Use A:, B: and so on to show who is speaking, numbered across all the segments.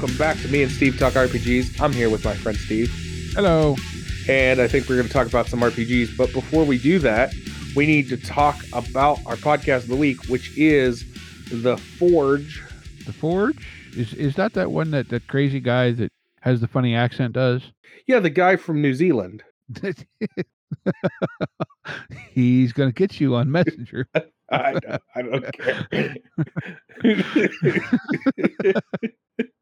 A: Welcome back to me and Steve Talk RPGs. I'm here with my friend Steve,
B: Hello.
A: and I think we're going to talk about some RPGs. But before we do that, we need to talk about our podcast of the week, which is The Forge.
B: The Forge? Is is that that one that that crazy guy that has the funny accent does?
A: Yeah, the guy from New Zealand.
B: He's going to get you on Messenger.
A: I, don't- I don't care.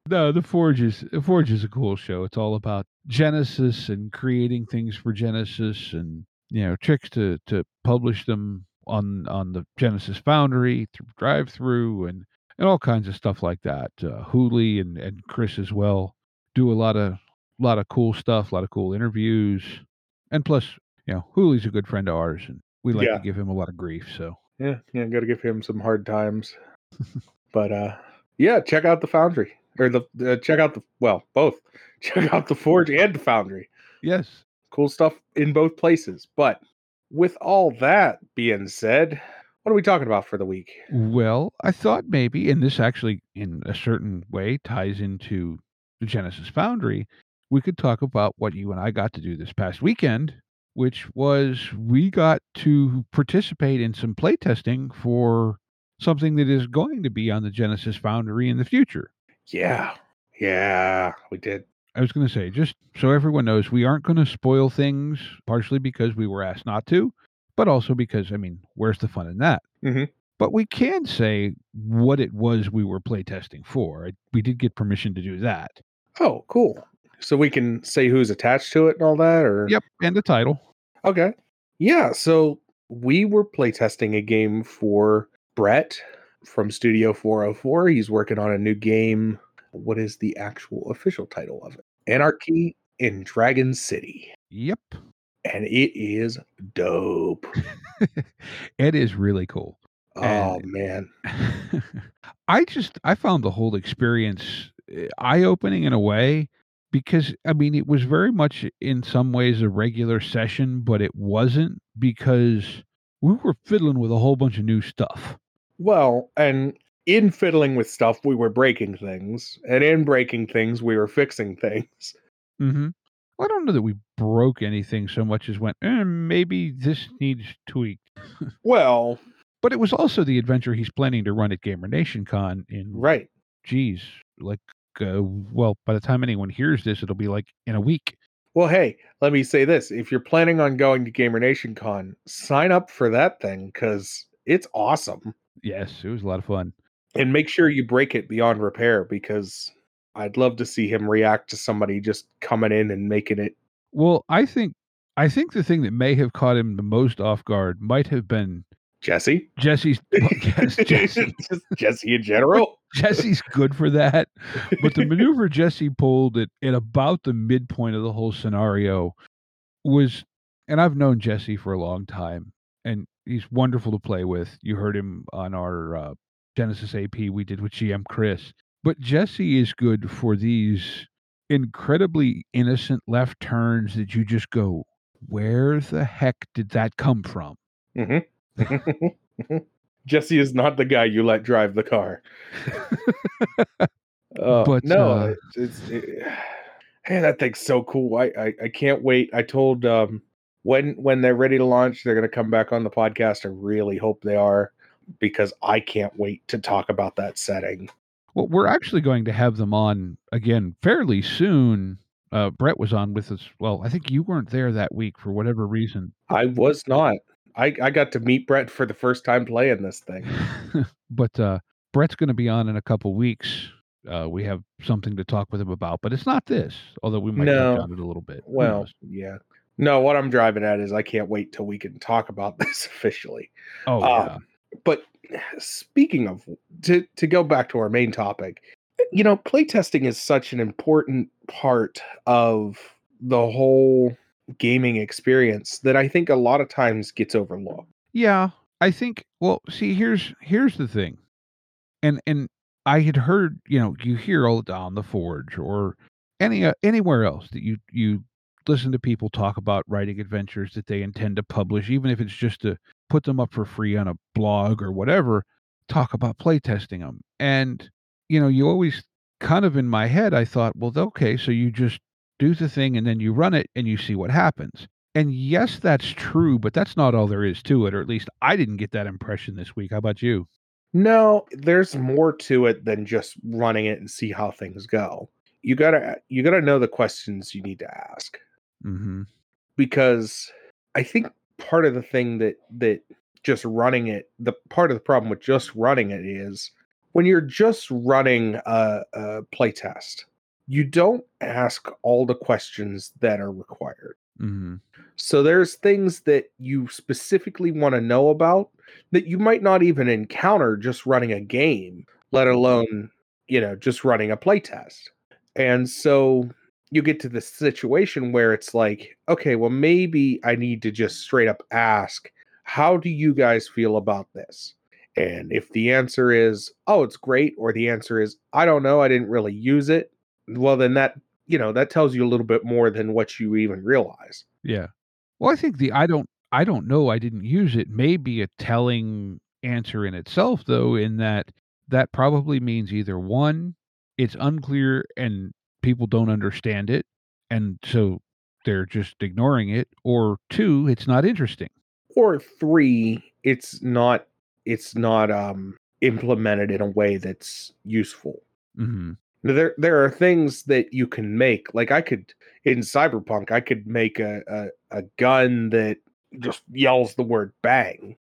B: No, the Forge is the Forge is a cool show. It's all about Genesys and creating things for Genesys, and you know tricks to to publish them on on the Genesys Foundry through drive through and and all kinds of stuff like that. Uh, Hooley and and Chris as well do a lot of lot of cool stuff, a lot of cool interviews, and plus you know Hooley's a good friend of ours, and we like
A: Yeah.
B: to give him a lot of grief. So
A: yeah, yeah, got to give him some hard times. But uh, yeah, check out the Foundry or the uh, check out the well, both. Check out the Forge and the Foundry.
B: yes,
A: cool stuff in both places. But with all that being said, what are we talking about for the week?
B: Well, I thought maybe, and this actually, in a certain way, ties into the Genesys Foundry. We could talk about what you and I got to do this past weekend, which was we got to participate in some playtesting for something that is going to be on the Genesys Foundry in the future.
A: Yeah, yeah, we did.
B: I was going to say, just so everyone knows, we aren't going to spoil things, partially because we were asked not to, but also because, I mean, where's the fun in that?
A: Mhm.
B: But we can say what it was we were playtesting for. We did get permission to do that.
A: Oh, cool. So we can say who's attached to it and all that, or
B: Yep, and the title.
A: Okay. Yeah, so we were playtesting a game for Brett from Studio 404. He's working on a new game. What is the actual official title of it? Anarchy in Dragon City.
B: Yep,
A: And it is dope.
B: it is really cool.
A: Oh
B: And-
A: man.
B: I just I found the whole experience eh, eye opening in a way because I mean it was very much in some ways a regular session, but it wasn't because we were fiddling with a whole bunch of new stuff.
A: Well, and in fiddling with stuff, we were breaking things, and in breaking things, we were fixing things.
B: Mm-hmm. I don't know that we broke anything so much as went, eh, maybe this needs tweaked.
A: Well,
B: But it was also the adventure he's planning to run at Gamer Nation Con in
A: right.
B: geez, like uh, well, by the time anyone hears this, it'll be like in a week.
A: Well, hey, let me say this. If you're planning on going to Gamer Nation Con, sign up for that thing because it's awesome.
B: Yes, it was a lot of fun.
A: And make sure you break it beyond repair because I'd love to see him react to somebody just coming in and making it.
B: Well, I think I think the thing that may have caught him the most off guard might have been
A: Jesse?
B: Jesse's. yes, Jesse.
A: Jesse in general?
B: Jesse's good for that, but the maneuver Jesse pulled at, at about the midpoint of the whole scenario was, and I've known Jesse for a long time, and he's wonderful to play with. You heard him on our uh, Genesys AP we did with GM Chris, but Jesse is good for these incredibly innocent left turns that you just go, where the heck did that come from?
A: Jesse is not the guy you let drive the car. Uh,
B: But,
A: no,
B: uh,
A: it's, it's it, man, that thing's so cool. I, I I can't wait. I told um when when they're ready to launch, they're gonna come back on the podcast. I really hope they are because I can't wait to talk about that setting.
B: Well, we're actually going to have them on again fairly soon. Uh, Brett was on with us. Well, I think you weren't there that week for whatever reason.
A: I was not. I, I got to meet Brett for the first time playing this thing.
B: but uh, Brett's going to be on in a couple weeks. Uh, we have something to talk with him about, but it's not this. Although we might
A: No.
B: touch on it a little bit.
A: Well, yeah. No, what I'm driving at is I can't wait till we can talk about this officially.
B: Oh
A: Um,
B: yeah.
A: But speaking of to to go back to our main topic, you know, playtesting is such an important part of the whole gaming experience that I think a lot of times gets overlooked.
B: Yeah, I think. Well, see, here's here's the thing, and and I had heard, you know, you hear all on the Forge or any uh, anywhere else that you you listen to people talk about writing adventures that they intend to publish, even if it's just to put them up for free on a blog or whatever. Talk about playtesting them, and you know, you always kind of in my head, I thought, well, okay, so you just do the thing and then you run it and you see what happens. And yes, that's true, but that's not all there is to it, or at least I didn't get that impression this week. How about you?
A: No, there's more to it than just running it and see how things go. You gotta you gotta know the questions you need to ask.
B: Mm-hmm.
A: because I think part of the thing that that just running it, the part of the problem with just running it is when you're just running a, a playtest, you don't ask all the questions that are required.
B: Mm-hmm.
A: So there's things that you specifically want to know about that you might not even encounter just running a game, let alone, you know, just running a playtest. And so you get to this situation where it's like, okay, well, maybe I need to just straight up ask, how do you guys feel about this? And if the answer is, oh, it's great, or the answer is, I don't know, I didn't really use it, well, then that, you know, that tells you a little bit more than what you even realize.
B: Yeah. Well, I think the I don't I don't know I didn't use it may be a telling answer in itself, though, in that that probably means either one, it's unclear and people don't understand it, and so they're just ignoring it, or two, it's not interesting.
A: Or three, it's not it's not um implemented in a way that's useful.
B: Mm-hmm.
A: There there are things that you can make. Like I could in Cyberpunk, I could make a a, a gun that just yells the word bang.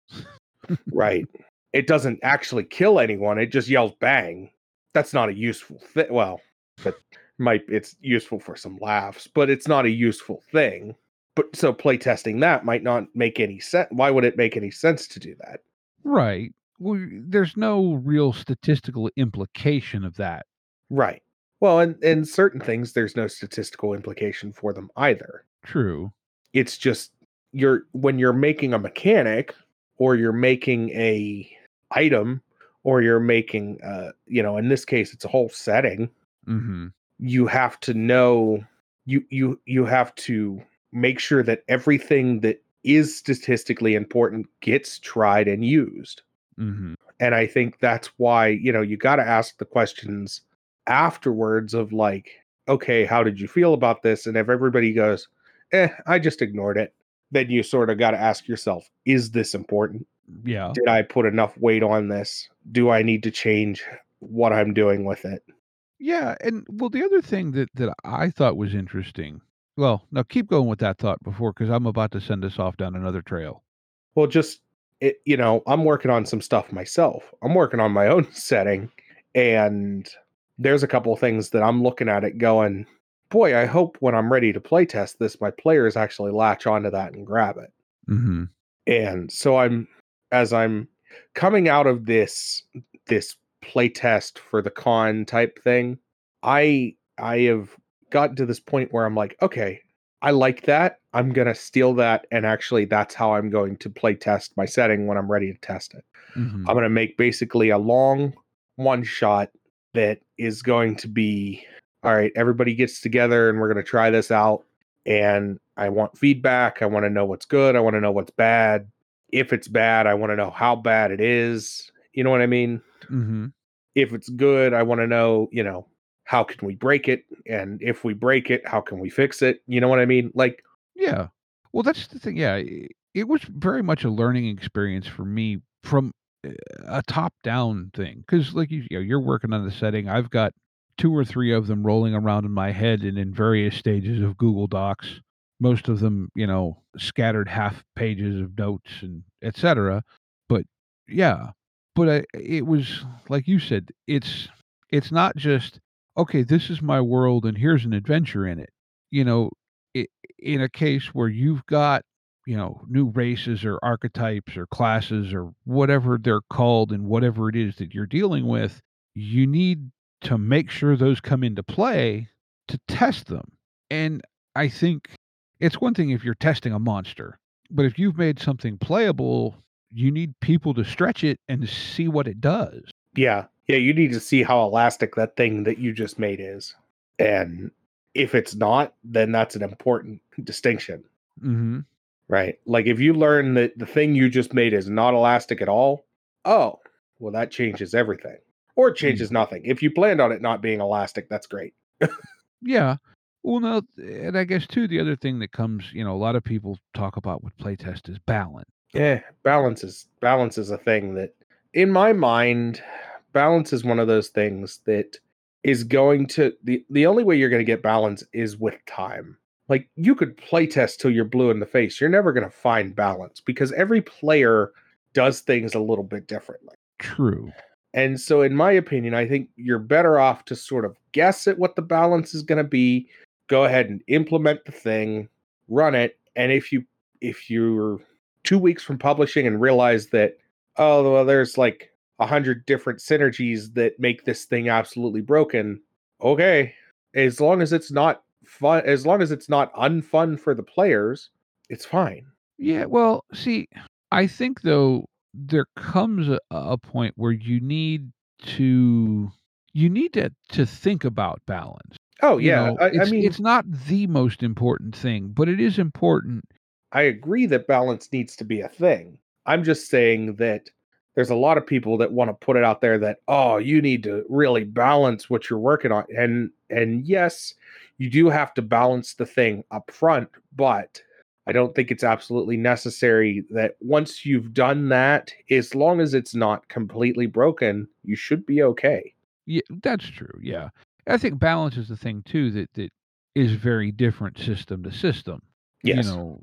A: right. It doesn't actually kill anyone, it just yells bang. That's not a useful thing. Well, but might it's useful for some laughs, but it's not a useful thing. But so playtesting that might not make any sense. Why would it make any sense to do that?
B: Right. Well, there's no real statistical implication of that.
A: Right. Well, and and certain things there's no statistical implication for them either.
B: True.
A: It's just you're when you're making a mechanic or you're making a item or you're making uh you know in this case it's a whole setting
B: Mm-hmm.
A: You have to know you you you have to make sure that everything that is statistically important gets tried and used.
B: Mm-hmm.
A: and i think that's why you know you got to ask the questions afterwards of like okay how did you feel about this? And if everybody goes eh i just ignored it then you sort of got to ask yourself is this important?
B: Yeah.
A: did i put enough weight on this? Do i need to change what i'm doing with it
B: Yeah, and well, the other thing that that I thought was interesting. Well, now keep going with that thought before, because I'm about to send us off down another trail.
A: well just it you know i'm working on some stuff myself i'm working on my own setting and there's a couple of things that i'm looking at it going boy i hope when i'm ready to play test this my players actually latch onto that and grab it
B: Mm-hmm.
A: and so i'm as i'm coming out of this this playtest for the con type thing. I i have gotten to this point where i'm like okay i like that. I'm gonna steal that and actually that's how i'm going to play test my setting when i'm ready to test it.
B: Mm-hmm.
A: i'm gonna make basically a long one shot that is going to be all right everybody gets together and we're gonna try this out and i want feedback. I want to know what's good. I want to know what's bad. If it's bad i want to know how bad it is. You know what i mean
B: Mm-hmm.
A: if it's good i want to know you know how can we break it and if we break it how can we fix it you know what i mean like
B: Yeah. Well, that's the thing. Yeah, it was very much a learning experience for me from uh, a top-down thing. Because, like you, you know, you're working on the setting. I've got two or three of them rolling around in my head and in various stages of Google Docs. Most of them, you know, scattered half pages of notes and etc. But yeah, but I, it was like you said. It's it's not just okay. This is my world, and here's an adventure in it. You know, i in a case where you've got you know new races or archetypes or classes or whatever they're called and whatever it is that you're dealing with, you need to make sure those come into play to test them. And I think it's one thing if you're testing a monster, but if you've made something playable, you need people to stretch it and see what it does.
A: Yeah. Yeah, you need to see how elastic that thing that you just made is. And if it's not, then that's an important distinction,
B: Mm-hmm.
A: right? Like if you learn that the thing you just made is not elastic at all, oh, well, that changes everything. Or it changes nothing. If you planned on it not being elastic, that's great.
B: Yeah. Well, no, and I guess too the other thing that comes, you know, a lot of people talk about with playtest is balance.
A: Yeah, balance is balance is a thing that in my mind, balance is one of those things that is going to the the only way you're going to get balance is with time. Like you could play test till you're blue in the face. You're never going to find balance because every player does things a little bit differently.
B: True.
A: And so in my opinion, I think you're better off to sort of guess at what the balance is going to be, go ahead and implement the thing, run it, and if you if you're 2 weeks from publishing and realize that oh well there's like a hundred different synergies that make this thing absolutely broken, okay. As long as it's not fun as long as it's not unfun for the players, it's fine.
B: Yeah. Well, see, I think though there comes a, a point where you need to you need to to think about balance.
A: Oh
B: You
A: yeah,
B: know,
A: I, I mean
B: it's not the most important thing, but it is important.
A: I agree that balance needs to be a thing. I'm just saying that there's a lot of people that want to put it out there that oh, you need to really balance what you're working on. And and yes, you do have to balance the thing up front, but I don't think it's absolutely necessary that once you've done that, as long as it's not completely broken, you should be okay.
B: Yeah, that's true. Yeah. I think balance is the thing too that that is very different system to system.
A: Yes.
B: You know,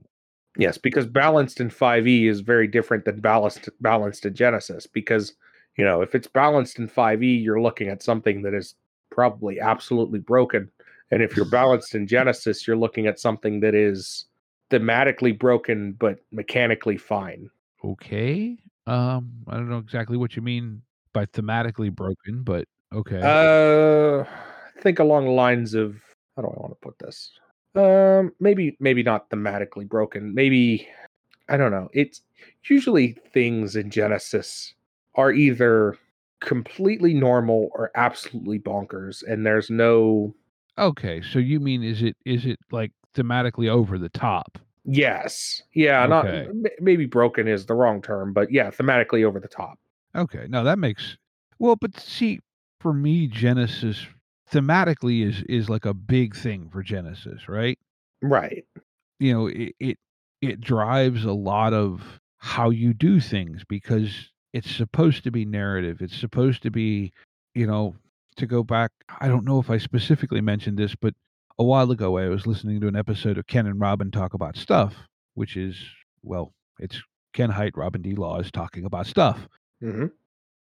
A: Yes, because balanced in 5e is very different than balanced balanced in Genesys. Because you know, if it's balanced in 5e, you're looking at something that is probably absolutely broken. And if you're balanced in Genesys, you're looking at something that is thematically broken but mechanically fine.
B: okay. Um, I don't know exactly what you mean by thematically broken, but okay.
A: Uh I think along the lines of how do I want to put this? Um maybe maybe not thematically broken. Maybe I don't know. It's usually things in Genesys are either completely normal or absolutely bonkers and there's no
B: okay. So you mean is it is it like thematically over the top?
A: yes. Yeah, not
B: Okay.
A: m- maybe broken is the wrong term, but yeah, thematically over the top.
B: Okay. No, that makes well, but see, for me, Genesys thematically is is like a big thing for Genesys, right?
A: Right.
B: you know it, it it drives a lot of how you do things because it's supposed to be narrative it's supposed to be you know to go back i don't know if i specifically mentioned this but a while ago i was listening to an episode of ken and robin talk about stuff which is well it's Ken Hite robin D. Law is talking about stuff
A: hmm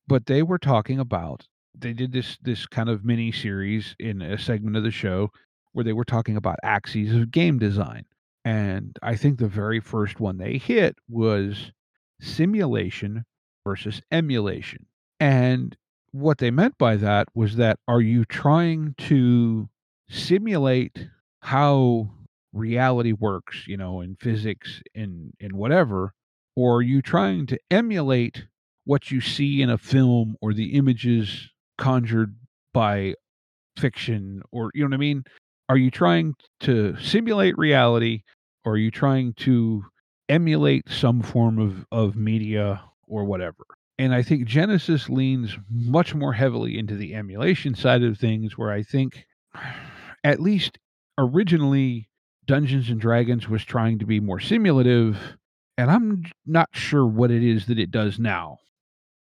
B: but they were talking about they did this this kind of mini series in a segment of the show where they were talking about axes of game design. And i think the very first one they hit was simulation versus emulation. And what they meant by that was that are you trying to simulate how reality works you know in physics in in whatever or are you trying to emulate what you see in a film or the images conjured by fiction or you know what I mean? Are you trying to simulate reality or are you trying to emulate some form of, of media or whatever? And I think Genesys leans much more heavily into the emulation side of things, where I think, at least originally, Dungeons and Dragons was trying to be more simulative, and I'm not sure what it is that it does now.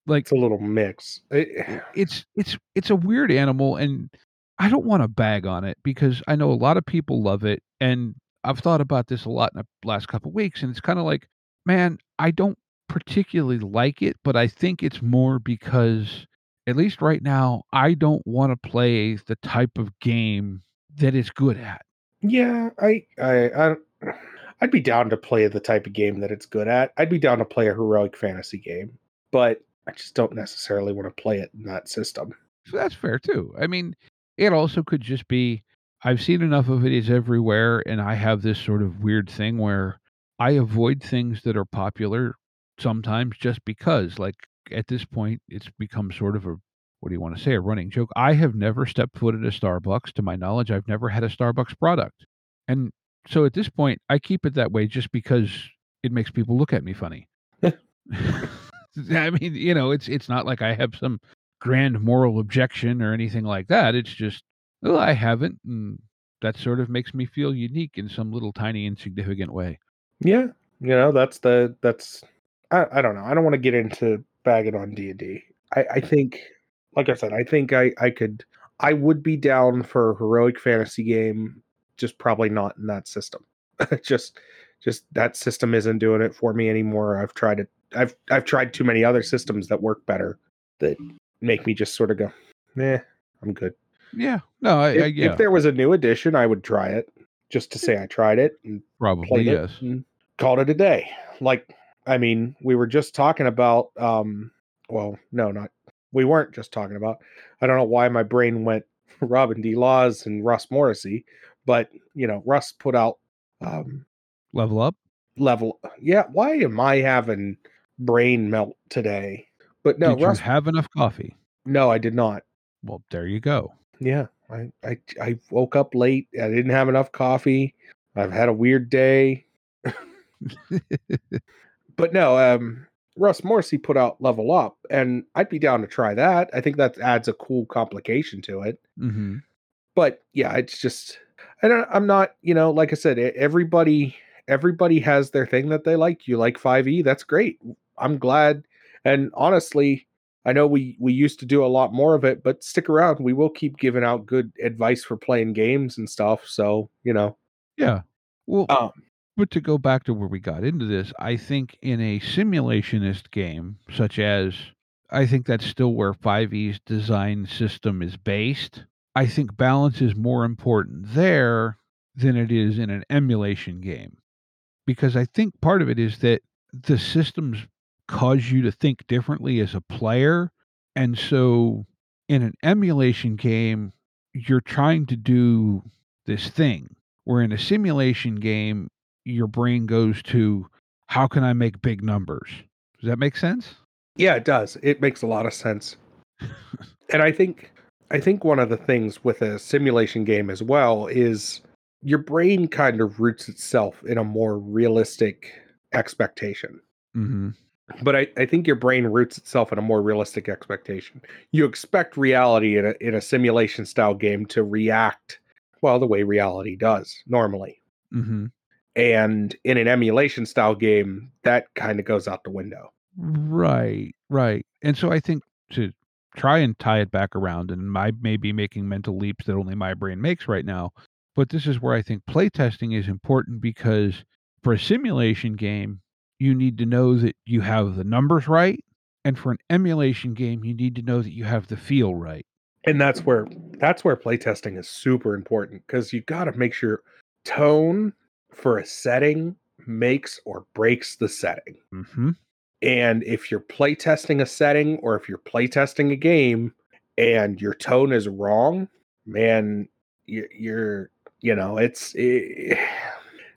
B: Like
A: It's a little mix. Eh, it-
B: it's it's it's a weird animal and I don't want to bag on it because I know a lot of people love it and I've thought about this a lot in the last couple weeks and it's kind of like man I don't particularly like it but I think it's more because at least right now I don't want to play the type of game that it's good at
A: Yeah, I, I, I, I'd be down to play the type of game that it's good at. I'd be down to play a heroic fantasy game, but I just don't necessarily want to play it in that system.
B: So that's fair too. I mean, it also could just be I've seen enough of it is everywhere, and I have this sort of weird thing where I avoid things that are popular sometimes just because, like at this point, it's become sort of a what do you want to say, a running joke. I have never stepped foot at a Starbucks. To my knowledge, I've never had a Starbucks product. And so at this point, I keep it that way just because it makes people look at me funny. I mean, you know, it's it's not like I have some grand moral objection or anything like that. It's just, well, I haven't, and that sort of makes me feel unique in some little tiny insignificant way.
A: Yeah, you know, that's the that's I, I don't know. I don't want to get into bagging on D and D. I, I think, like I said, I think I I could I would be down for a heroic fantasy game, just probably not in that system. just just that system isn't doing it for me anymore. I've tried it. I've I've tried too many other systems that work better that make me just sort of go, nah, I'm good.
B: Yeah, no, I,
A: If,
B: I yeah,
A: if there was a new edition, I would try it just to say I tried it and
B: probably yes.
A: it and called it a day. Like, I mean, we were just talking about, um, well, no, not, we weren't just talking about, I don't know why my brain went Robin D. Laws and Russ Morrissey, but, you know, Russ put out, um,
B: Level up.
A: level. Yeah. Why am I having brain melt today? But no,
B: Did
A: Russ,
B: you have enough coffee?
A: no, I did not.
B: Well, there you go.
A: Yeah, I, I I woke up late. I didn't have enough coffee. I've had a weird day. But no, um Russ Morrissey put out Level Up, and I'd be down to try that. I think that adds a cool complication to it.
B: hmm
A: But yeah, it's just I don't I'm not, you know, like I said, everybody everybody has their thing that they like. You like 5e, that's great. I'm glad. And honestly, I know we we used to do a lot more of it, but stick around. We will keep giving out good advice for playing games and stuff. So, you know,
B: Yeah. Well,
A: um
B: but to go back to where we got into this, I think in a simulationist game, such as I think that's still where 5e's design system is based. I think balance is more important there than it is in an emulation game. Because I think part of it is that the systems cause you to think differently as a player. And so in an emulation game, you're trying to do this thing. Where in a simulation game, your brain goes to how can I make big numbers? Does that make sense?
A: Yeah, it does. It makes a lot of sense. and I think I think one of the things with a simulation game as well is your brain kind of roots itself in a more realistic expectation.
B: Mm-hmm.
A: But I, I think your brain roots itself in a more realistic expectation. You expect reality in a in a simulation style game to react well the way reality does normally.
B: Mm-hmm.
A: And in an emulation style game, that kind of goes out the window.
B: Right, right. And so I think to try and tie it back around, and I may be making mental leaps that only my brain makes right now, but this is where I think playtesting is important because for a simulation game, you need to know that you have the numbers right. And for an emulation game, you need to know that you have the feel right.
A: and that's where that's where playtesting is super important because you got to make sure tone for a setting makes or breaks the setting
B: Mm-hmm.
A: and if you're playtesting a setting or if you're playtesting a game and your tone is wrong man you're, you're you know it's it,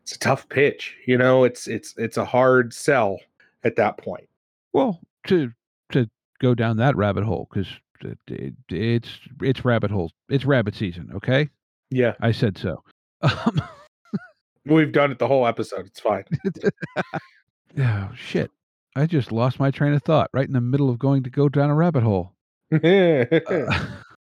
A: it's a tough pitch you know it's it's it's a hard sell at that point
B: Well, to to go down that rabbit hole because it, it, it's it's rabbit hole. It's rabbit season. Okay,
A: yeah
B: I said so. Um,
A: we've done it the whole episode it's fine
B: oh shit! I just lost my train of thought right in the middle of going to go down a rabbit hole. Uh,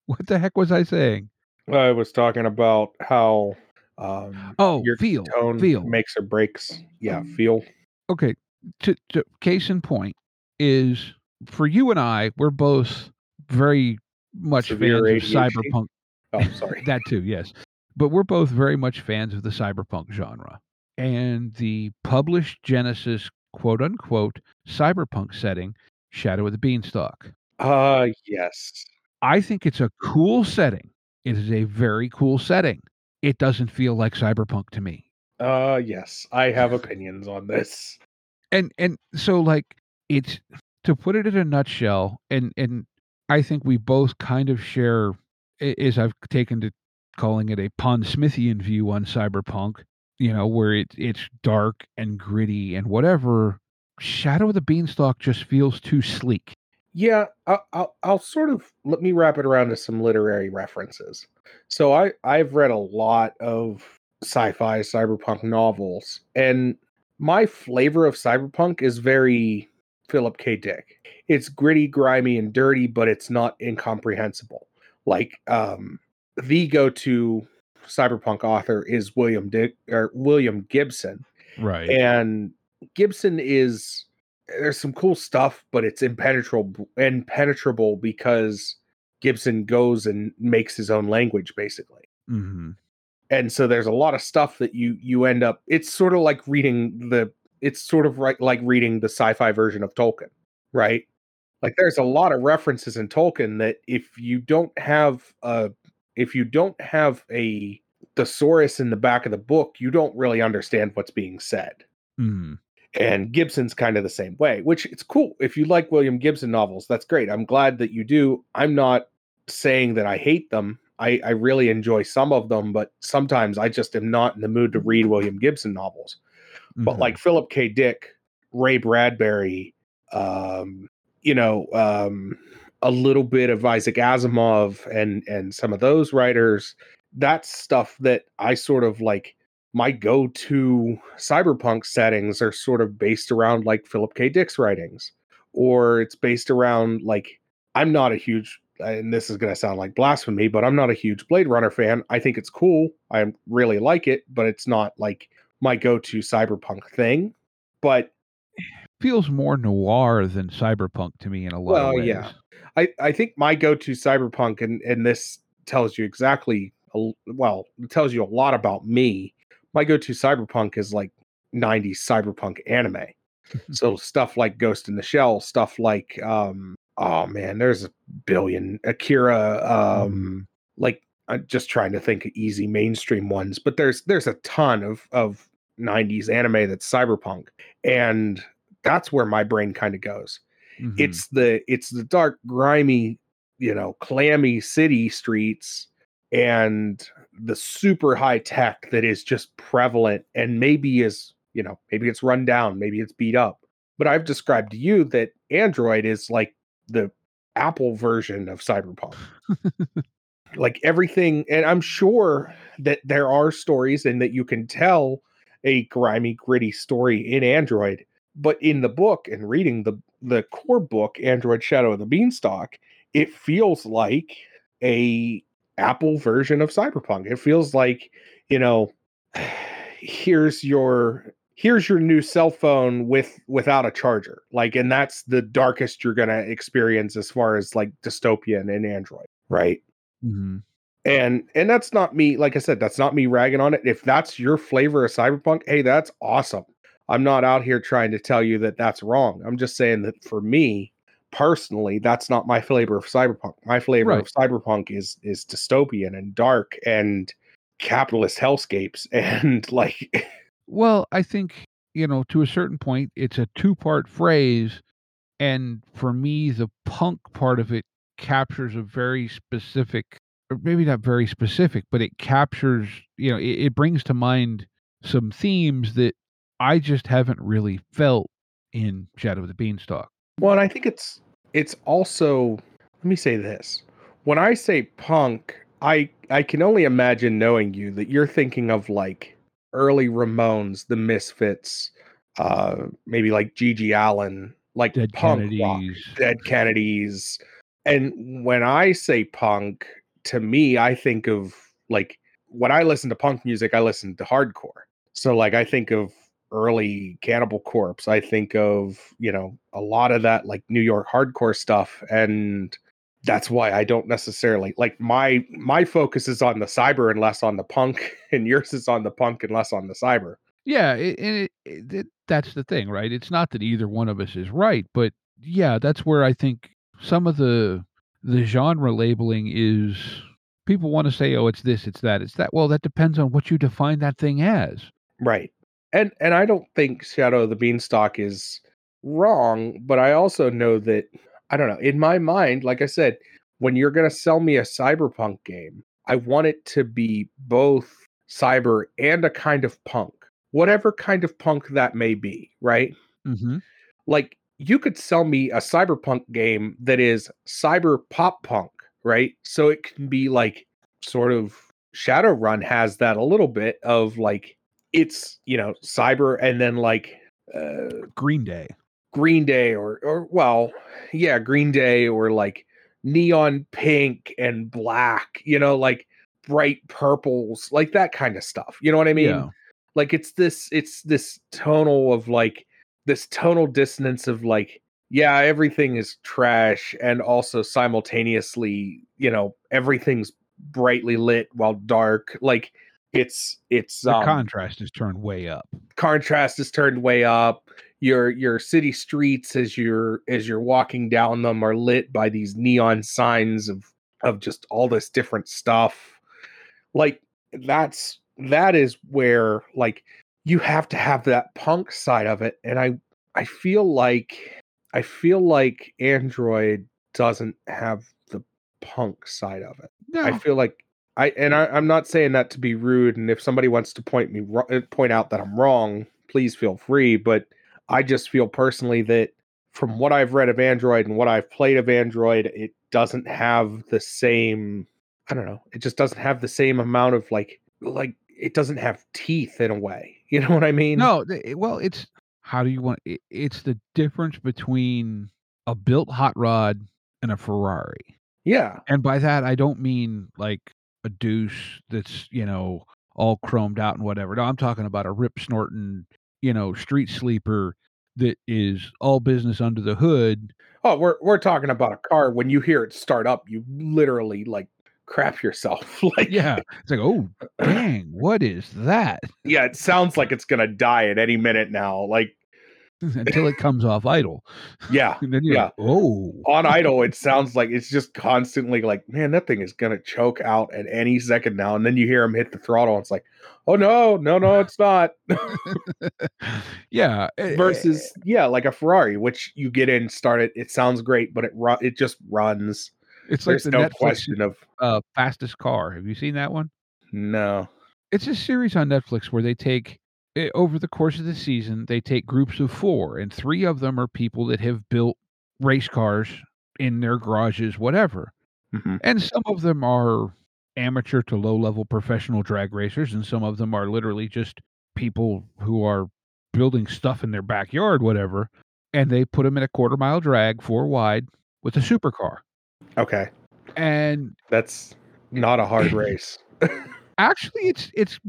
B: what the heck was I saying?
A: I was talking about how um,
B: Oh,
A: your
B: feel,
A: tone
B: feel.
A: makes or breaks. Yeah, feel.
B: Okay, to, to case in point is for you and I, we're both very much
A: Severe
B: fans of cyberpunk.
A: Oh, sorry.
B: that too, yes. But we're both very much fans of the cyberpunk genre. And the published Genesys quote unquote cyberpunk setting, Shadow of the Beanstalk.
A: uh yes.
B: I think it's a cool setting. It is a very cool setting. It doesn't feel like cyberpunk to me.
A: Uh yes, I have opinions on this.
B: And and so like it's to put it in a nutshell, and and I think we both kind of share as I've taken to calling it a Pondsmithian view on cyberpunk, you know, where it it's dark and gritty and whatever. Shadow of the Beanstalk just feels too sleek.
A: Yeah, I'll, I'll, I'll sort of let me wrap it around to some literary references. So I I've read a lot of sci-fi cyberpunk novels, and my flavor of cyberpunk is very Philip K. Dick. It's gritty, grimy, and dirty, but it's not incomprehensible. Like um, the go-to cyberpunk author is William Dick or William Gibson,
B: Right.
A: and Gibson is there's some cool stuff, but it's impenetrable impenetrable because Gibson goes and makes his own language basically.
B: hmm
A: And so there's a lot of stuff that you you end up it's sort of like reading the it's sort of right like reading the sci-fi version of Tolkien, right? Like there's a lot of references in Tolkien that if you don't have a if you don't have a thesaurus in the back of the book, you don't really understand what's being said.
B: hmm
A: And Gibson's kind of the same way, which it's cool. If you like William Gibson novels, that's great. I'm glad that you do. I'm not saying that I hate them. I, I really enjoy some of them, but sometimes I just am not in the mood to read William Gibson novels. But
B: Mhm.
A: like Philip K. Dick, Ray Bradbury, um, you know, um, a little bit of Isaac Asimov and and some of those writers, that's stuff that I sort of like my go-to cyberpunk settings are sort of based around like Philip K. Dick's writings, or it's based around like I'm not a huge and this is going to sound like blasphemy, but I'm not a huge Blade Runner fan. I think it's cool. I really like it, but it's not like my go-to cyberpunk thing. But
B: feels more noir than cyberpunk to me in a lot
A: Well,
B: of ways.
A: yeah. I, I think my go-to cyberpunk and and this tells you exactly well it tells you a lot about me my go-to cyberpunk is like 90s cyberpunk anime. So stuff like ghost in the shell stuff like um oh man there's a billion akira um like i'm just trying to think of easy mainstream ones but there's there's a ton of of 90s anime that's cyberpunk and that's where my brain kind of goes.
B: Mhm.
A: it's the it's the dark grimy you know clammy city streets and the super high tech that is just prevalent and maybe is you know maybe it's run down maybe it's beat up. But i've described to you that android is like the apple version of cyberpunk. Like everything and i'm sure that there are stories and that you can tell a grimy gritty story in android but in the book and reading the the core book android shadow of the beanstalk it feels like a apple version of cyberpunk. It feels like you know here's your here's your new cell phone with without a charger. Like and that's the darkest you're gonna experience as far as like dystopian and android right?
B: Mhm.
A: and and that's not me like i said that's not me ragging on it. If that's your flavor of cyberpunk hey that's awesome. I'm not out here trying to tell you that that's wrong. I'm just saying that for me personally that's not my flavor of cyberpunk my flavor
B: Right.
A: of cyberpunk is is dystopian and dark and capitalist hellscapes and like
B: Well, I think, you know, to a certain point, it's a two part phrase. And for me, the punk part of it captures a very specific, or maybe not very specific, but it captures, you know, it, it brings to mind some themes that I just haven't really felt in Shadow of the Beanstalk.
A: Well, and I think it's it's also let me say this. When I say punk, I I can only imagine knowing you that you're thinking of like early Ramones, the Misfits, uh maybe like GG Allin, like
B: Dead
A: punk rock, Dead Kennedys. And when I say punk, to me I think of like when I listen to punk music, I listen to hardcore. So like I think of early Cannibal Corpse. I think of, you know, a lot of that like New York hardcore stuff and that's why I don't necessarily like my my focus is on the cyber and less on the punk and yours is on the punk and less on the cyber.
B: Yeah, and that's the thing, right? It's not that either one of us is right, but yeah, that's where I think some of the the genre labeling is people want to say, "Oh, it's this, it's that, it's that." Well, that depends on what you define that thing as.
A: Right. And and I don't think Shadow of the Beanstalk is wrong, but I also know that I don't know. In my mind, like I said, when you're going to sell me a cyberpunk game, I want it to be both cyber and a kind of punk. Whatever kind of punk that may be, right?
B: Mm-hmm.
A: Like you could sell me a cyberpunk game that is cyber pop punk, right? So it can be like sort of Shadowrun has that a little bit of like it's, you know, cyber and then like uh
B: Green Day.
A: Green Day or or well, yeah, Green Day or like neon pink and black, you know, like bright purples, like that kind of stuff. You know what I mean?
B: Yeah.
A: Like it's this it's this tonal of like this tonal dissonance of like yeah, everything is trash and also simultaneously, you know, everything's brightly lit while dark. Like it's it's
B: The
A: um,
B: contrast is turned way up.
A: contrast is turned way up. Your your city streets as you're as you're walking down them are lit by these neon signs of of just all this different stuff. Like that's that is where like you have to have that punk side of it and i i feel like i feel like android doesn't have the punk side of it.
B: No,
A: I feel like I and I, I'm not saying that to be rude. And if somebody wants to point me uh, point out that I'm wrong, please feel free. But I just feel personally that from what I've read of Android and what I've played of Android, it doesn't have the same. I don't know. It just doesn't have the same amount of like like it doesn't have teeth in a way. You know what I mean?
B: no. Well, it's how do you want? It, it's the difference between a built hot rod and a Ferrari.
A: Yeah.
B: And by that, I don't mean like a douche that's, you know, all chromed out and whatever. No, I'm talking about a rip snorting, you know, street sleeper that is all business under the hood.
A: Oh, we're we're talking about a car. When you hear it start up, you literally like crap yourself. like
B: Yeah. It's like, oh, dang, what is that?
A: yeah, it sounds like it's gonna die at any minute now. Like,
B: Until it comes off idle.
A: yeah,
B: And then you're
A: Yeah.
B: like, oh.
A: on idle, it sounds like it's just constantly like, man, that thing is gonna choke out at any second now. And then you hear him hit the throttle, and it's like, oh no, no, no, it's not.
B: yeah. eh,
A: Versus, yeah, like a Ferrari, which you get in, start it, it sounds great, but it ru- it just runs.
B: it's like the
A: no
B: Netflix
A: question of
B: uh, fastest car. Have you seen that one?
A: no.
B: it's a series on Netflix where they take eh, over the course of the season they take groups of four and three of them are people that have built race cars in their garages whatever
A: Mhm.
B: and some of them are amateur to low level professional drag racers and some of them are literally just people who are building stuff in their backyard whatever and they put them in a quarter mile drag four wide with a supercar
A: Okay,
B: and
A: that's not a hard race.
B: actually it's it's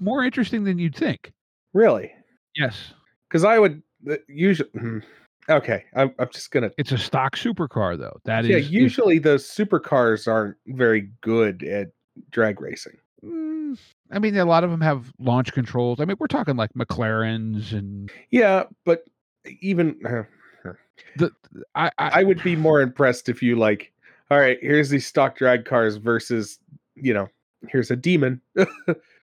B: more interesting than you'd think
A: really?
B: yes
A: Because I would uh, usually. Hmm, okay, I'm, I'm just gonna
B: It's a stock supercar, though. That is
A: yeah, usually those supercars aren't very good at drag racing.
B: Mm, I mean, a lot of them have launch controls. I mean, we're talking like McLarens and
A: Yeah, but even uh,
B: the. I, I,
A: I would be more impressed if you like, all right, here's these stock drag cars versus, you know, here's a demon.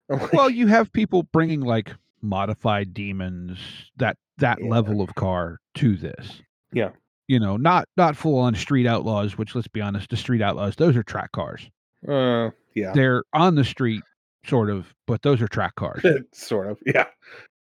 A: Like,
B: well, you have people bringing like modified demons that that
A: Yeah.
B: level of car to this.
A: Yeah.
B: You know, not not full on street outlaws. Which, let's be honest, the street outlaws those are track cars.
A: uh, yeah,
B: They're on the street, sort of, but those are track cars.
A: sort of. Yeah,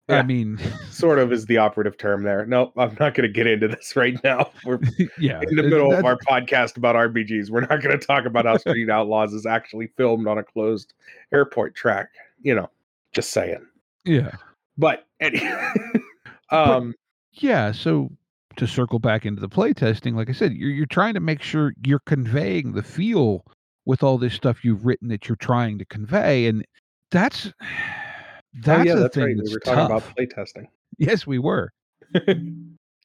B: I mean,
A: sort of is the operative term there. Nope, I'm not going to get into this right now. We're
B: yeah,
A: in the middle of our podcast about RPGs. We're not going to talk about how Street Outlaws is actually filmed on a closed airport track. You know, just saying.
B: yeah.
A: But anyway, um,
B: Yeah, so to circle back into the playtesting, like I said, you're you're trying to make sure you're conveying the feel with all this stuff you've written that you're trying to convey, and that's
A: oh
B: that's
A: yeah,
B: the
A: that's
B: thing
A: right.
B: that's
A: We were talking
B: tough.
A: about playtesting.
B: Yes, we were.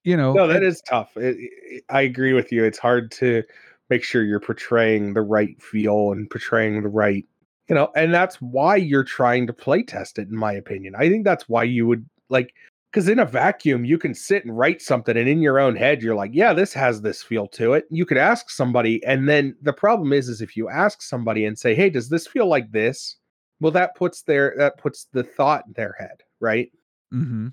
B: You know,
A: no, that
B: and-
A: is tough. It, it- I agree with you. It's hard to make sure you're portraying the right feel and portraying the right, you know, and that's why you're trying to play test it, in my opinion. I think that's why you would like because in a vacuum you can sit and write something and in your own head you're like yeah this has this feel to it you could ask somebody and then the problem is is if you ask somebody and say hey does this feel like this well that puts their that puts the thought in their head right
B: Mm-hmm.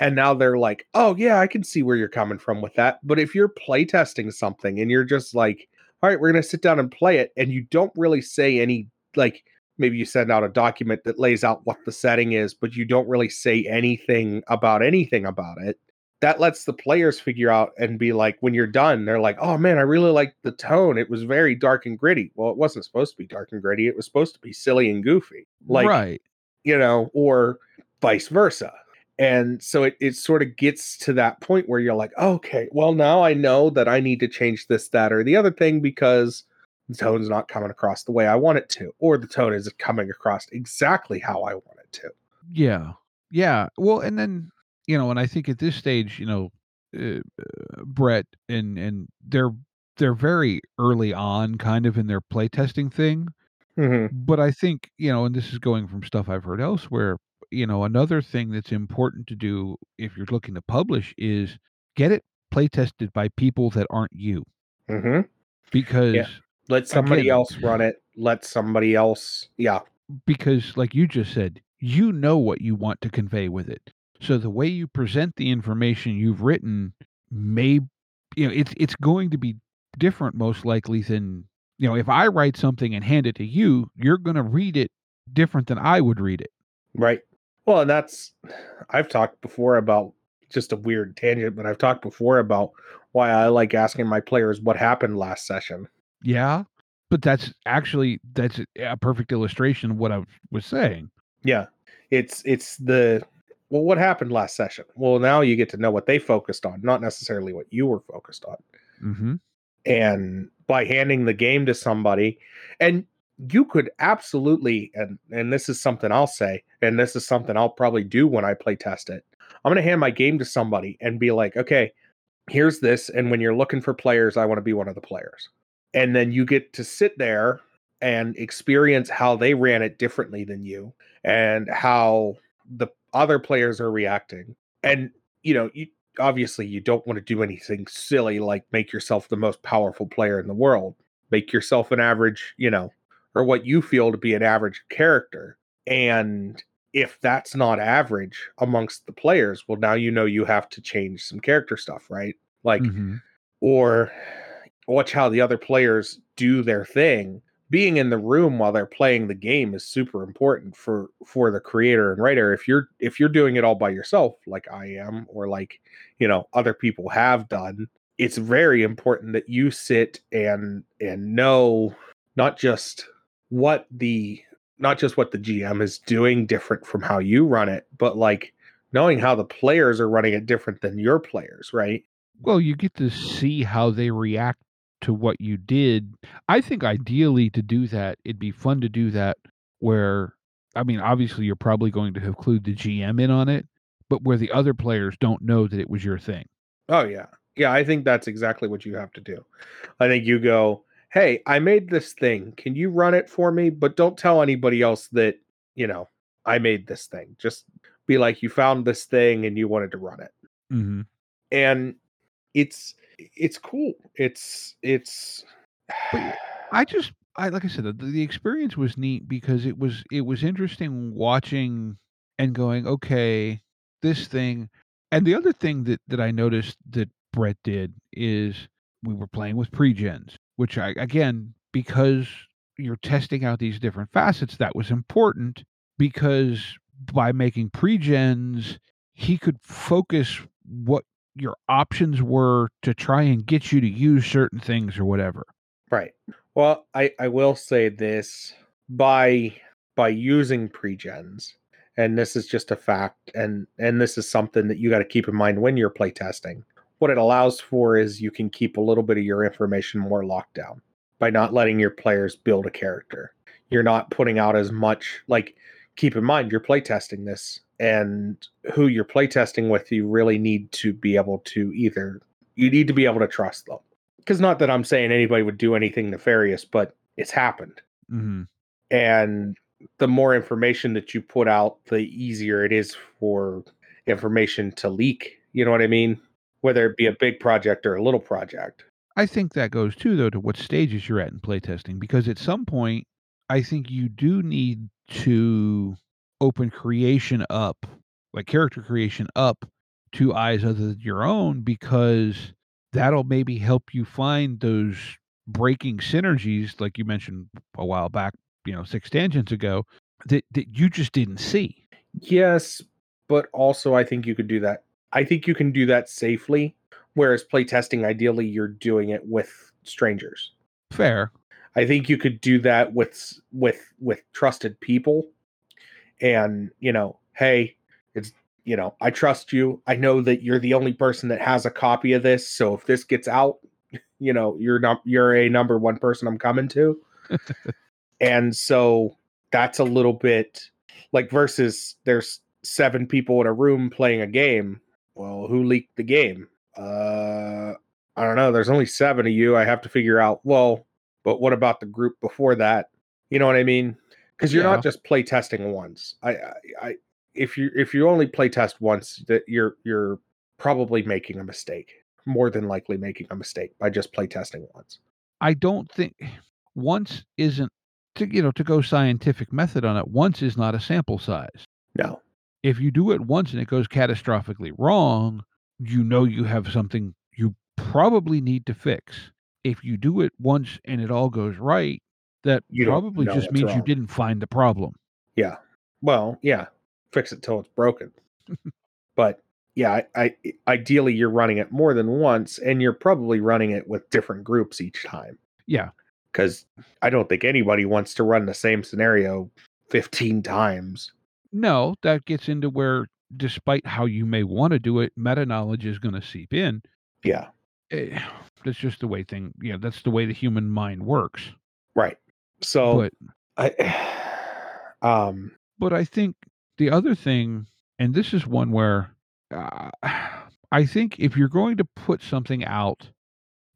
A: and now they're like oh yeah i can see where you're coming from with that but if you're playtesting something and you're just like all right we're going to sit down and play it and you don't really say any like maybe you send out a document that lays out what the setting is but you don't really say anything about anything about it that lets the players figure out and be like when you're done they're like oh man i really like the tone it was very dark and gritty well it wasn't supposed to be dark and gritty it was supposed to be silly and goofy like
B: right.
A: you know, or vice versa. And so it, it sort of gets to that point where you're like, okay, well, now I know that I need to change this, that, or the other thing because the tone's not coming across the way I want it to, or the tone is coming across exactly how I want it to.
B: Yeah. Yeah. Well, and then, you know, and I think at this stage, you know, uh, uh, Brett and and they're they're very early on kind of in their playtesting thing,
A: Mm-hmm.
B: but I think, you know, and this is going from stuff I've heard elsewhere, you know, another thing that's important to do if you're looking to publish is get it playtested by people that aren't you
A: Mm-hmm.
B: because
A: Let somebody
B: Again-
A: else run it. Let somebody else. Yeah.
B: because like you just said you know what you want to convey with it so the way you present the information you've written may you know it's it's going to be different most likely than you know if i write something and hand it to you you're going to read it different than i would read it
A: Right. Well, and that's I've talked before about just a weird tangent, but I've talked before about why I like asking my players what happened last session.
B: Yeah but that's actually that's a perfect illustration of what i was saying
A: Yeah. It's it's the well, what happened last session? Well, now you get to know what they focused on, not necessarily what you were focused on.
B: mm-hmm
A: And by handing the game to somebody, and you could absolutely, and and this is something I'll say, and this is something I'll probably do when I play test it. I'm gonna hand my game to somebody and be like, okay, here's this, and when you're looking for players, I want to be one of the players. And then you get to sit there and experience how they ran it differently than you and how the other players are reacting. And you know, you obviously you don't want to do anything silly like make yourself the most powerful player in the world. Make yourself an average, you know, or what you feel to be an average character. And if that's not average amongst the players, well, now you know you have to change some character stuff, right? Like,
B: Mhm.
A: or watch how the other players do their thing. Being in the room while they're playing the game is super important for for the creator and writer. If you're if you're doing it all by yourself like i am or like you know other people have done it's very important that you sit and and know not just what the not just what the gm is doing different from how you run it but like knowing how the players are running it different than your players right?
B: Well, you get to see how they react to what you did. I think ideally to do that, it'd be fun to do that where, I mean, obviously you're probably going to include the GM in on it, but where the other players don't know that it was your thing.
A: Oh yeah. Yeah, I think that's exactly what you have to do. I think you go, "Hey, I made this thing. Can you run it for me? But don't tell anybody else that, you know, I made this thing. Just be like you found this thing and you wanted to run it."
B: Mm-hmm.
A: And it's it's cool. It's it's
B: I just, I like I said, the, the experience was neat because it was it was interesting watching and going, okay, this thing, and the other thing that that I noticed that Brett did is we were playing with pre-gens, which I again because you're testing out these different facets, that was important because by making pre-gens, he could focus what your options were to try and get you to use certain things or whatever.
A: Right. Well, I I will say this by by using pregens, and this is just a fact, and and this is something that you got to keep in mind when you're playtesting. What it allows for is you can keep a little bit of your information more locked down by not letting your players build a character. You're not putting out as much like keep in mind you're playtesting this and who you're playtesting with you really need to be able to either you need to be able to trust them because not that I'm saying anybody would do anything nefarious, but it's happened.
B: Mm-hmm.
A: And the more information that you put out, the easier it is for information to leak. You know what I mean? Whether it be a big project or a little project.
B: I think that goes too, though, to what stages you're at in playtesting, because at some point, I think you do need to open creation up, like character creation up to eyes other than your own, because that'll maybe help you find those breaking synergies, like you mentioned a while back, you know, six tangents ago, that, that you just didn't see.
A: Yes, but also I think you could do that. I think you can do that safely. Whereas playtesting, ideally, you're doing it with strangers.
B: Fair.
A: I think you could do that with with with trusted people, and you know, hey, it's you know, I trust you. I know that you're the only person that has a copy of this. So if this gets out, you know, you're not you're a number one person I'm coming to. and so that's a little bit like versus there's seven people in a room playing a game. Well, who leaked the game? Uh I don't know. There's only seven of you. I have to figure out, well, but what about the group before that? You know what I mean? Because you're
B: Yeah.
A: not just play testing once. I, I, I, if you if you only play test once, that you're you're probably making a mistake. More than likely making a mistake by just play testing once.
B: I don't think once isn't to you know to go scientific method on it. Once is not a sample size.
A: No.
B: If you do it once and it goes catastrophically wrong, you know you have something you probably need to fix. If you do it once and it all goes right, that
A: You
B: probably just means you didn't find the problem.
A: Yeah. Well, yeah. Fix it till it's broken. but yeah, I, I ideally you're running it more than once, and you're probably running it with different groups each time.
B: Yeah.
A: Because I don't think anybody wants to run the same scenario 15 times.
B: No, that gets into where despite how you may want to do it, meta knowledge is going to seep in.
A: Yeah.
B: Eh, That's just the way thing, yeah, that's the way the human mind works.
A: Right. So
B: But
A: I um
B: But I think the other thing, and this is one where uh, I think if you're going to put something out,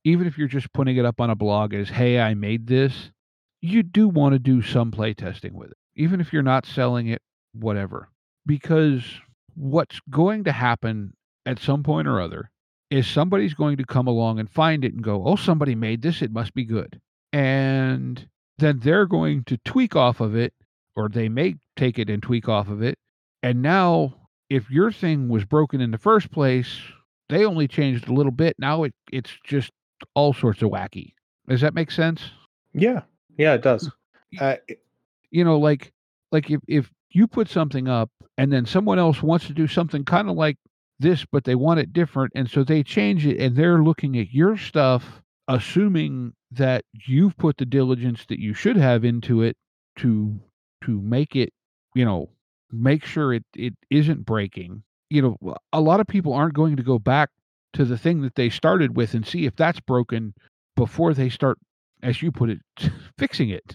B: even if you're just putting it up on a blog as, hey, I made this, you do want to do some play testing with it, even if you're not selling it, whatever. Because what's going to happen at some point or other is somebody's going to come along and find it and go, oh, somebody made this, it must be good. And then they're going to tweak off of it or they may take it and tweak off of it. And now, if your thing was broken in the first place, they only changed a little bit. Now it it's just all sorts of wacky. Does that make sense?
A: yeah. Yeah, it does. Uh,
B: You know, like like if if you put something up and then someone else wants to do something kind of like this, but they want it different, and so they change it, and they're looking at your stuff, assuming that you've put the diligence that you should have into it to to make it, you know, make sure it it isn't breaking. You know, a lot of people aren't going to go back to the thing that they started with and see if that's broken before they start, as you put it, fixing it.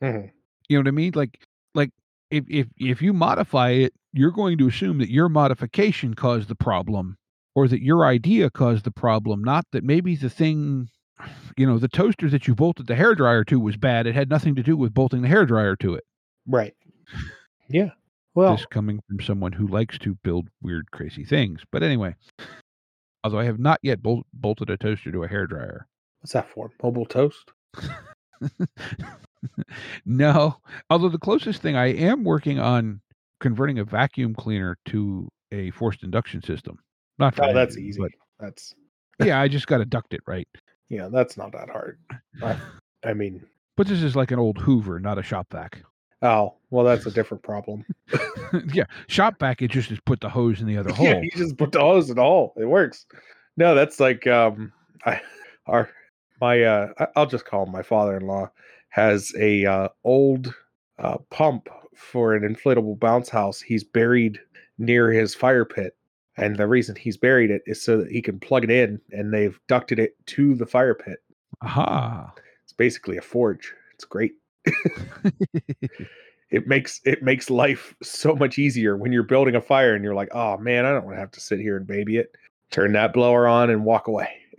A: mhm.
B: You know what I mean? Like like if if if you modify it, you're going to assume that your modification caused the problem or that your idea caused the problem, not that maybe the thing you know, the toaster that you bolted the hair dryer to was bad. It had nothing to do with bolting the hair dryer to it.
A: Right. Yeah. Well,
B: this coming from someone who likes to build weird, crazy things. But anyway, although I have not yet bol- bolted a toaster to a hair dryer.
A: what's that for? Mobile toast?
B: no, although the closest thing I am working on converting a vacuum cleaner to a forced induction system. Not
A: Oh, that's easy.
B: but
A: That's
B: yeah, I just got to duct it right.
A: Yeah, that's not that hard. I, I mean,
B: But this is like an old Hoover, not a shop vac.
A: oh, well, that's a different problem.
B: yeah, shop vac. It just is put the hose in the other
A: Yeah,
B: hole.
A: you just put the hose in the hole. It works. No, that's like um, I our my uh, I'll just call him my father-in-law has a uh, old uh, pump for an inflatable bounce house. He's buried near his fire pit, and the reason he's buried it is so that he can plug it in, and they've ducted it to the fire pit.
B: Aha.
A: It's basically a forge. It's great. it makes it makes life so much easier when you're building a fire and you're like, oh man, I don't want to have to sit here and baby it. Turn that blower on and walk away.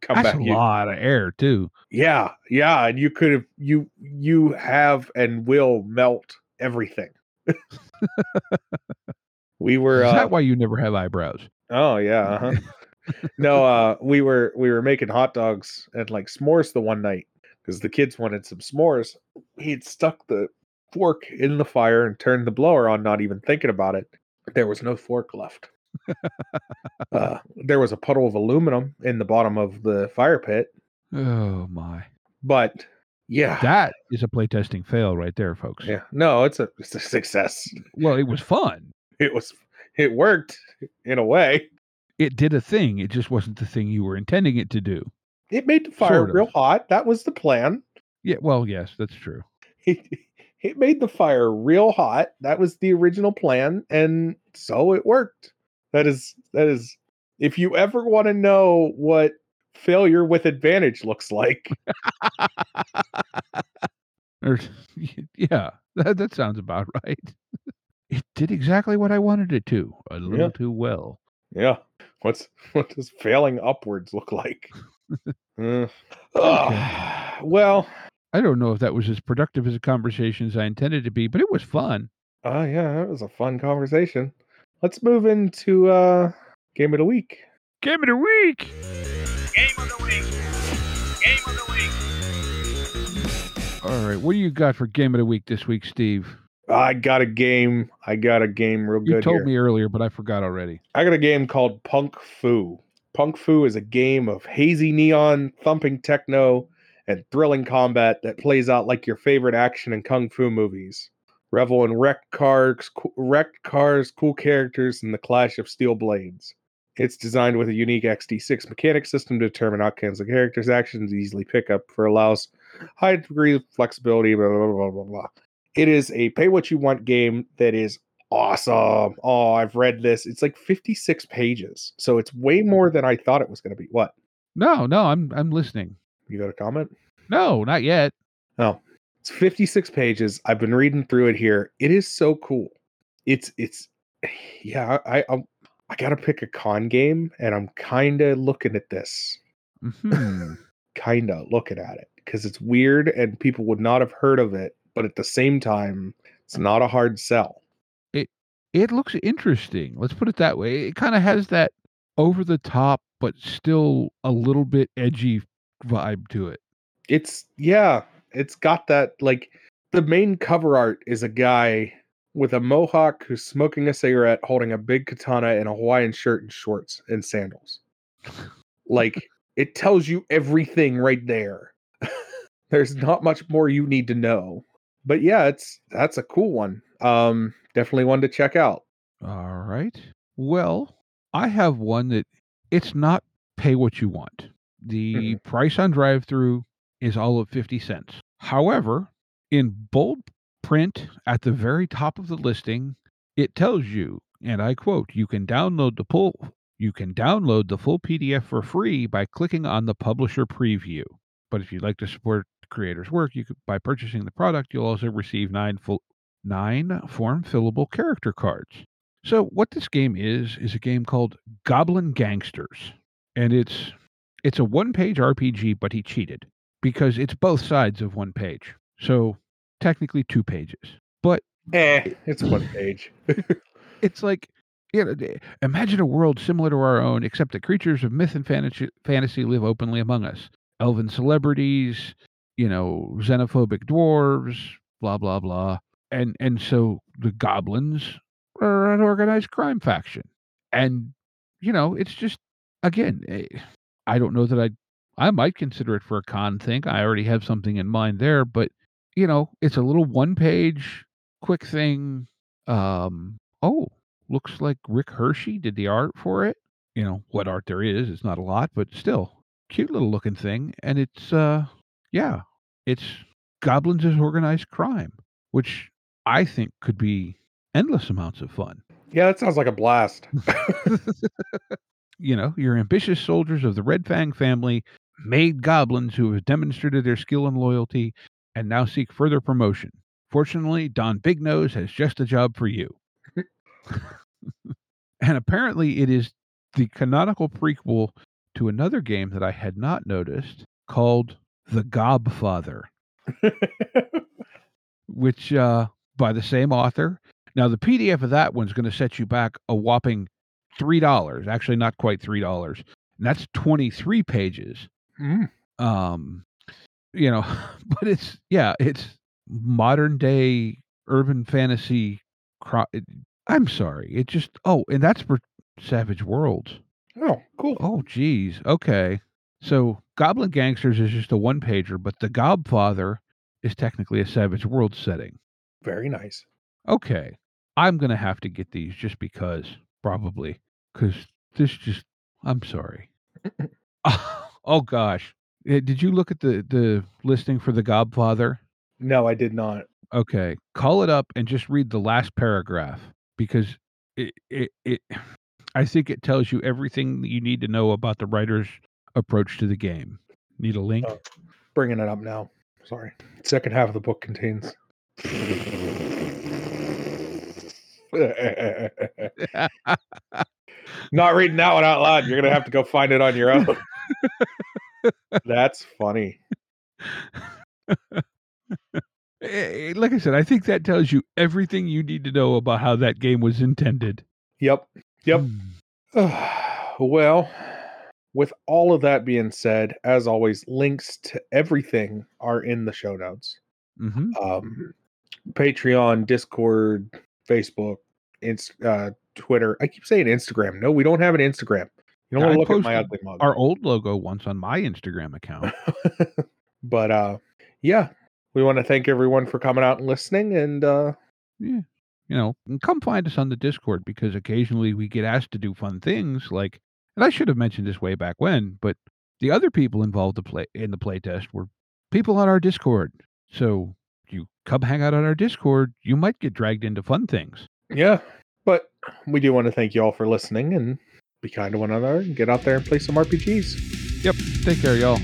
A: Come
B: That's
A: back.
B: a
A: you-
B: lot of air too.
A: yeah, yeah, and you could have you you have and will melt everything. we were.
B: Is
A: Uh,
B: that why you never have eyebrows?
A: oh yeah. Uh-huh. no, uh, we were we were making hot dogs and like s'mores the one night because the kids wanted some s'mores. He'd stuck the fork in the fire and turned the blower on, not even thinking about it. There was no fork left. uh, there was a puddle of aluminum in the bottom of the fire pit,
B: Oh my.
A: but yeah,
B: That is a playtesting fail right there, folks.
A: yeah, no, it's a it's a success.
B: Well, it was fun.
A: It was it worked in a way.
B: It did a thing. It just wasn't the thing you were intending it to do.
A: It made the fire
B: Sort of.
A: real hot. That was the plan.
B: Yeah, well, yes, that's true.
A: it, it made the fire real hot. That was the original plan, and so it worked. That is that is if you ever want to know what failure with advantage looks like,
B: Or, yeah, that, that sounds about right. It did exactly what I wanted it to, a little
A: Yeah.
B: too well.
A: yeah. What's what does failing upwards look like? Uh, ah, well,
B: I don't know if that was as productive as a conversation as I intended to be, but it was fun.
A: oh yeah, that was a fun conversation. Let's move into uh game of the week.
B: Game of the week.
C: Game of the week. Game of the week.
B: All right, what do you got for game of the week this week, Steve?
A: I got a game. I got a game real
B: You
A: good You
B: told
A: here.
B: me earlier, but I forgot already.
A: I got a game called Punk Fu. Punk Fu is a game of hazy neon, thumping techno, and thrilling combat that plays out like your favorite action and kung fu movies. Revel in wrecked cars, co- wrecked cars, cool characters, and the clash of steel blades. It's designed with a unique XD6 mechanic system to determine outcomes of characters' actions, easily pick up for allows high degree of flexibility. Blah blah blah blah blah. It is a pay what you want game that is awesome. Oh, I've read this. It's like 56 pages. So it's way more than I thought it was going to be. What?
B: No, no, I'm I'm listening.
A: You got a comment?
B: No, not yet.
A: Oh, it's 56 pages. I've been reading through it here. It is so cool. It's it's yeah, I I, I got to pick a con game and I'm kind of looking at this.
B: hmm
A: Kind of looking at it cuz it's weird and people would not have heard of it, but at the same time, it's not a hard sell.
B: it it looks interesting. Let's put it that way. It kind of has that over the top, but still a little bit edgy vibe to it.
A: it's yeah it's got that like the main cover art is a guy with a mohawk who's smoking a cigarette holding a big katana and a hawaiian shirt and shorts and sandals like it tells you everything right there there's not much more you need to know but yeah it's that's a cool one um definitely one to check out
B: All right. Well, I have one that it's not pay what you want. The price on DriveThru is all of 50 cents. However, in bold print at the very top of the listing, it tells you, and I quote, you can download the full you can download the full PDF for free by clicking on the publisher preview. But if you'd like to support creator's work, you could by purchasing the product, you'll also receive nine full nine form fillable character cards. So what this game is is a game called Goblin Gangsters, and it's it's a one-page RPG, but he cheated because it's both sides of one page. So technically two pages, but
A: eh it's one page
B: it's like you know, imagine a world similar to our own, except that creatures of myth and fantasy, fantasy live openly among us. Elven celebrities, you know, xenophobic dwarves, blah blah blah, and and so the goblins are an organized crime faction, and you know, it's just again, eh, I don't know that I I might consider it for a con thing. I already have something in mind there, but you know, it's a little one page quick thing. Um, oh, looks like Rick Hershey did the art for it. You know, what art there is, it's not a lot, but still cute little looking thing. And it's, uh, yeah, it's Goblins as Organized Crime, which I think could be endless amounts of fun.
A: yeah that sounds like a blast
B: you know, your ambitious soldiers of the Red Fang family made goblins who have demonstrated their skill and loyalty and now seek further promotion. Fortunately, Don Big Nose has just a job for you. and apparently, it is the canonical prequel to another game that I had not noticed called The Gobfather, which, uh, by the same author. Now, the PDF of that one's going to set you back a whopping $3. Actually, not quite $3. And that's 23 pages.
A: Mm.
B: Um, you know, but it's, yeah, it's modern day urban fantasy. Cro- I'm sorry. It just, oh, and that's for Savage Worlds.
A: Oh, cool.
B: Oh, geez. Okay. So Goblin Gangsters is just a one pager, but The Gobfather is technically a Savage World setting.
A: Very nice.
B: Okay. I'm going to have to get these just because, probably. Because this just, I'm sorry. oh, gosh. Eh, Did you look at the, the listing for The Gobfather?
A: No, I did not.
B: Okay. Call it up and just read the last paragraph because it, it, it I think it tells you everything you need to know about the writer's approach to the game. Need a link?
A: Oh. Bringing it up now. Sorry. Second half of the book contains. Not reading that one out loud. You're gonna have to go find it on your own. That's funny.
B: Eh, like I said, I think that tells you everything you need to know about how that game was intended.
A: Yep. Yep.
B: Hmm.
A: well, with all of that being said, as always, links to everything are in the show notes.
B: Mhm.
A: Um, Patreon, Discord, Facebook, Inst- uh, Twitter. I keep saying Instagram. No, we don't have an Instagram. You don't want to look at my ugly mug.
B: Our old logo once on my Instagram account.
A: but uh, yeah, we want to thank everyone for coming out and listening. And uh,
B: yeah. You know, and come find us on the Discord because occasionally we get asked to do fun things like and I should have mentioned this way back when, but the other people involved to play in the playtest were people on our Discord. So you come hang out on our Discord, you might get dragged into fun things.
A: yeah, but we do want to thank you all for listening and be kind to one another and get out there and play some RPGs.
B: Yep. Take care, y'all.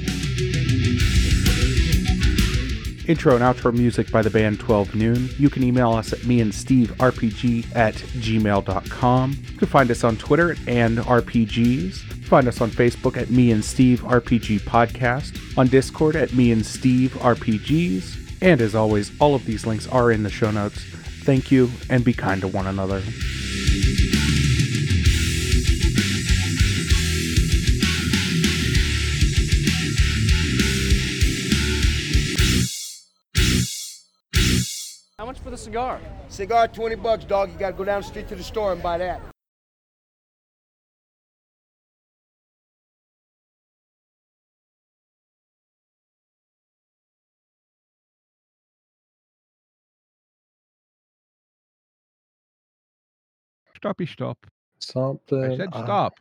D: Intro and outro music by the band 12 Noon. You can email us at me and Steve RPG at gmail.com. You can find us on Twitter at and RPGs. Find us on Facebook at Me and Steve RPG Podcast, on Discord at Me and Steve RPGs. And as always, all of these links are in the show notes. Thank you and be kind to one another.
E: For the cigar?
F: Cigar, 20 bucks, dog. You gotta go down the street to the store and buy that.
B: Stoppy stop.
A: Something.
B: I said
A: uh,
B: stop.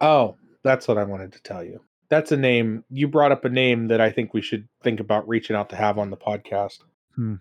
A: Oh, that's what I wanted to tell you. That's a name. You brought up a name that I think we should think about reaching out to have on the podcast.
B: Hmm.